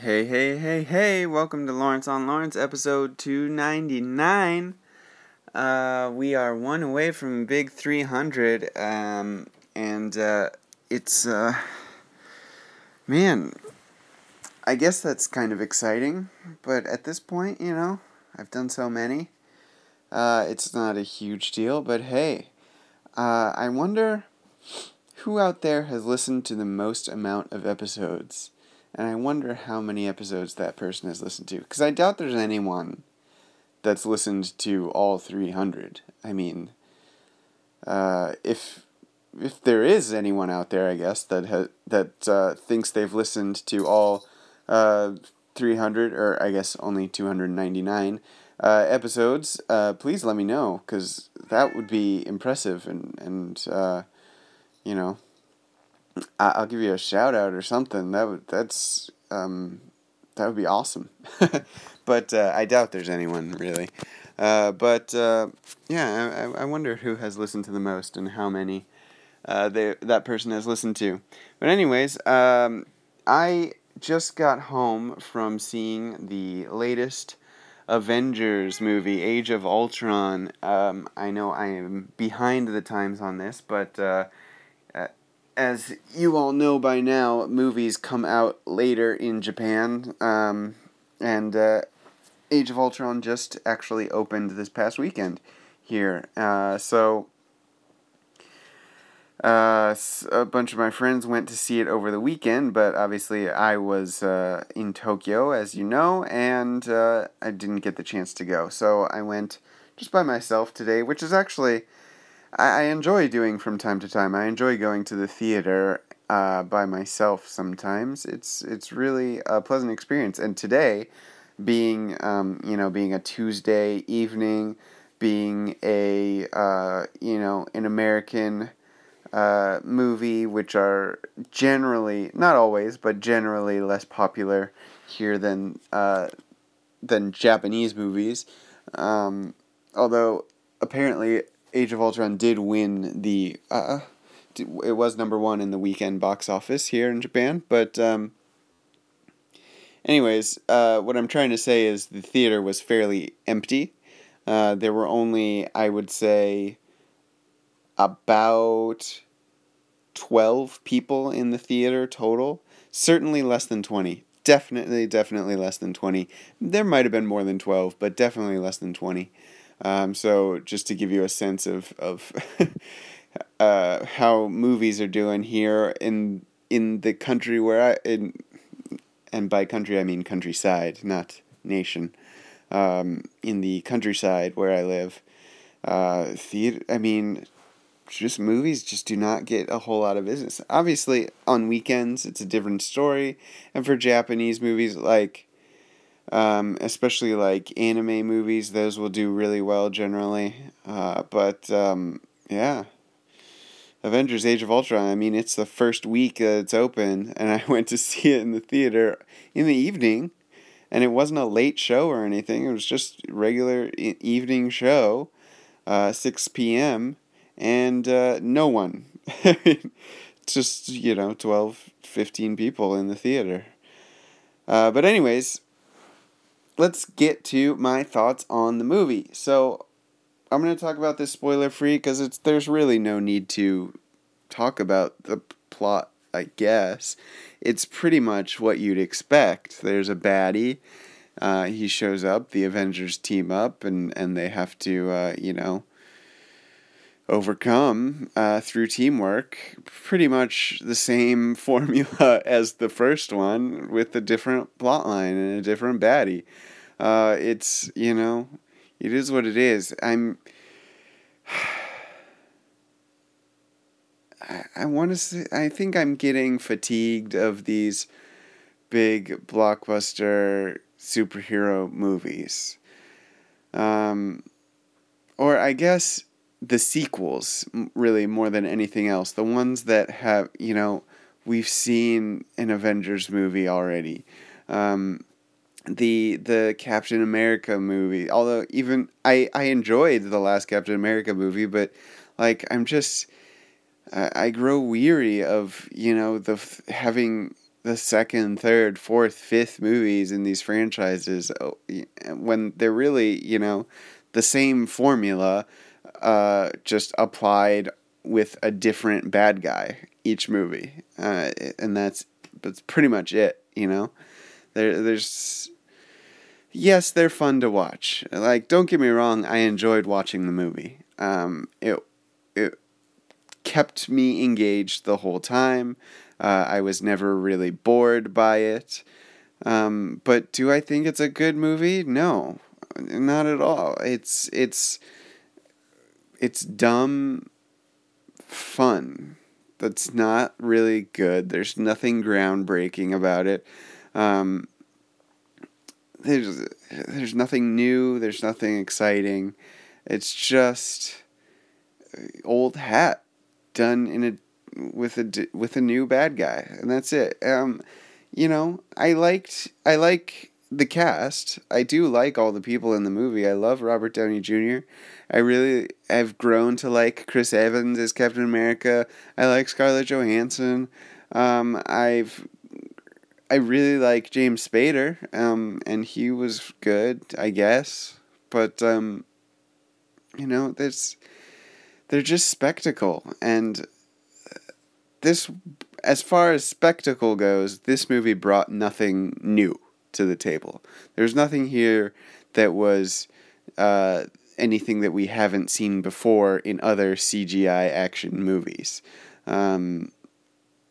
Hey, hey, hey, hey, welcome to Lawrence on Lawrence, episode 299. Uh, we are one away from big 300, um, and uh, it's, uh, man, I guess that's kind of exciting, but at this point, you know, I've done so many. Uh, it's not a huge deal, but hey, uh, I wonder who out there has listened to the most amount of episodes. And I wonder how many episodes that person has listened to. Because I doubt there's anyone that's listened to all 300. I mean, uh, if if there is anyone out there, I guess that ha- that uh, thinks they've listened to all uh, 300, or I guess only 299 uh, episodes, uh, please let me know because that would be impressive and and uh, you know I- will give you a shout out or something. That would that's um, that would be awesome. but uh, I doubt there's anyone really. Uh, but uh, yeah, I, I wonder who has listened to the most and how many uh, they, that person has listened to. But anyways, um, I just got home from seeing the latest Avengers movie, Age of Ultron. Um, I know I am behind the times on this, but uh, as you all know by now, movies come out later in Japan, um, and uh, Age of Ultron just actually opened this past weekend here. Uh, so uh, a bunch of my friends went to see it over the weekend, but obviously I was uh, in Tokyo, as you know, and uh, I didn't get the chance to go. So I went just by myself today, which is actually I, I enjoy doing from time to time. I enjoy going to the theater uh, by myself sometimes. It's it's really a pleasant experience. And today, being um, you know being a Tuesday evening, being a uh, you know an American uh, movie, which are generally not always, but generally less popular here than uh, than Japanese movies. Um, although apparently Age of Ultron did win the. Uh, it was number one in the weekend box office here in Japan, but. Um, anyways, uh, what I'm trying to say is the theater was fairly empty. Uh, there were only, I would say, about 12 people in the theater total. Certainly less than 20. Definitely, definitely less than 20. There might have been more than 12, but definitely less than 20. Um, so just to give you a sense of of uh, how movies are doing here in in the country where I in and by country I mean countryside, not nation. Um, in the countryside where I live, uh, theater. I mean, just movies just do not get a whole lot of business. Obviously, on weekends it's a different story, and for Japanese movies like um, especially like anime movies, those will do really well generally. Uh, but um, yeah, Avengers: Age of Ultron. I mean, it's the first week that it's open, and I went to see it in the theater in the evening, and it wasn't a late show or anything. It was just regular evening show, uh, six p.m. and uh, no one. just you know 12 15 people in the theater uh, but anyways let's get to my thoughts on the movie. So, I'm going to talk about this spoiler free because it's there's really no need to talk about the plot. I guess it's pretty much what you'd expect. There's a baddie. Uh, he shows up. The Avengers team up, and and they have to uh, you know overcome uh, through teamwork. Pretty much the same formula as the first one, with a different plot line and a different baddie. Uh, it's you know, it is what it is. I'm. I, I want to say. I think I'm getting fatigued of these big blockbuster superhero movies. Um, or I guess the sequels, really, more than anything else. The ones that have, you know, we've seen an Avengers movie already. Um, the the Captain America movie, although even I, I enjoyed the last Captain America movie, but like I'm just I, grow weary of you know the having the second, third, fourth, fifth movies in these franchises oh, when they're really, you know, the same formula uh, just applied with a different bad guy each movie. Uh, and that's that's pretty much it, you know. There there's yes, they're fun to watch. Like don't get me wrong, I enjoyed watching the movie. Um, it it kept me engaged the whole time. Uh, I was never really bored by it. Um, but do I think it's a good movie? No, not at all. It's it's it's dumb fun. That's not really good. There's nothing groundbreaking about it. Um, there's there's nothing new. There's nothing exciting. It's just old hat done in a with a with a new bad guy, and that's it. Um, you know, I liked I like the cast. I do like all the people in the movie. I love Robert Downey Jr. I really have grown to like Chris Evans as Captain America. I like Scarlett Johansson. Um, I've I really like James Spader. Um, and he was good, I guess. But um, you know, there's they're just spectacle and this as far as spectacle goes, this movie brought nothing new to the table. There's nothing here that was uh, anything that we haven't seen before in other CGI action movies. Um,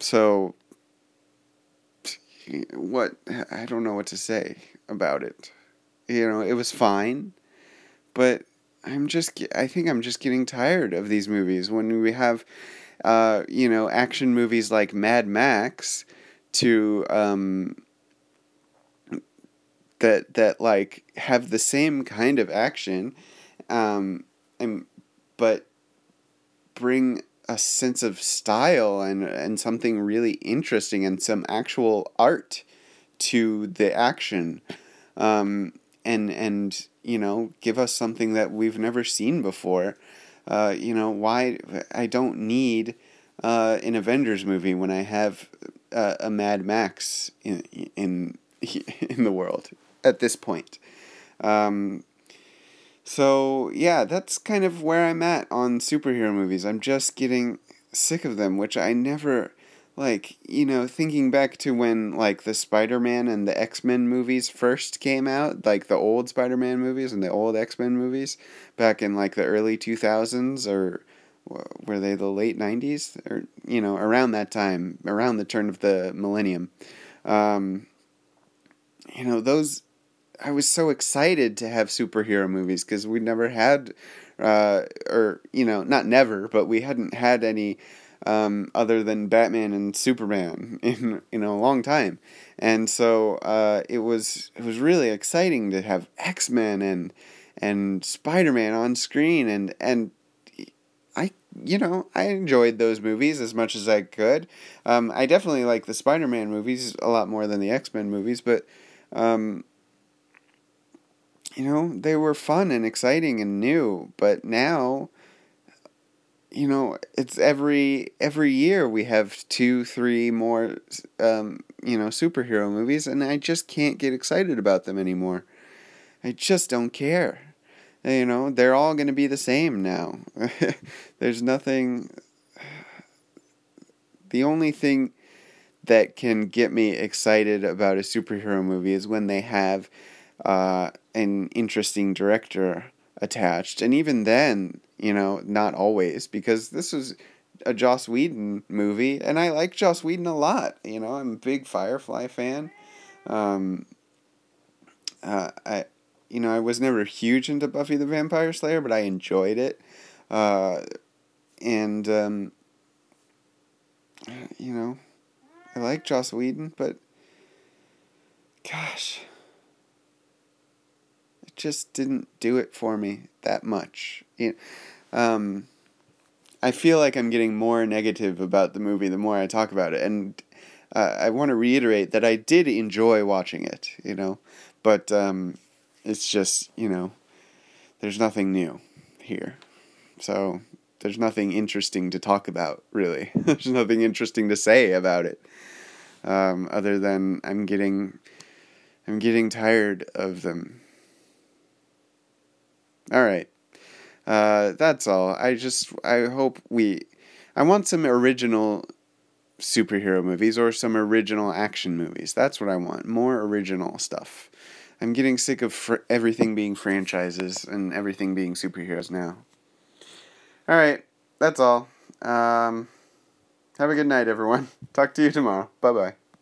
so, what I don't know what to say about it. You know, it was fine, but I'm just I think I'm just getting tired of these movies when we have uh, you know, action movies like Mad Max to um, that that like have the same kind of action, um, and but bring a sense of style and and something really interesting and some actual art to the action, um, and and you know give us something that we've never seen before. Uh, you know why I don't need uh, an Avengers movie when I have uh, a Mad Max in in in the world at this point. Um, so yeah, that's kind of where I'm at on superhero movies. I'm just getting sick of them, which I never like. You know, thinking back to when like the Spider Man and the X Men movies first came out, like the old Spider Man movies and the old X Men movies back in like the early two thousands or were they the late 90s or you know around that time around the turn of the millennium um, you know those I was so excited to have superhero movies because we never had, uh, or you know, not never, but we hadn't had any um, other than Batman and Superman in in a long time, and so uh, it was it was really exciting to have X Men and and Spider Man on screen, and and I you know I enjoyed those movies as much as I could. Um, I definitely like the Spider Man movies a lot more than the X Men movies, but um, you know, they were fun and exciting and new, but now you know, it's every every year we have two, three more um, you know, superhero movies and I just can't get excited about them anymore. I just don't care. You know, they're all going to be the same now. There's nothing the only thing that can get me excited about a superhero movie is when they have uh, an interesting director attached. And even then, you know, not always, because this was a Joss Whedon movie, and I like Joss Whedon a lot. You know, I'm a big Firefly fan. Um, uh, I, you know, I was never huge into Buffy the Vampire Slayer, but I enjoyed it. Uh, and, um, you know, I like Joss Whedon, but gosh, just didn't do it for me that much. um, I feel like I'm getting more negative about the movie the more I talk about it, and uh, I want to reiterate that I did enjoy watching it, you know, but um, it's just you know, there's nothing new here, so there's nothing interesting to talk about really. there's nothing interesting to say about it. Um, other than I'm getting, I'm getting tired of them. All right, uh, that's all. I just I hope we, I want some original superhero movies or some original action movies. That's what I want. More original stuff. I'm getting sick of fr- everything being franchises and everything being superheroes now. All right, that's all. Um, have a good night, everyone. Talk to you tomorrow. Bye bye.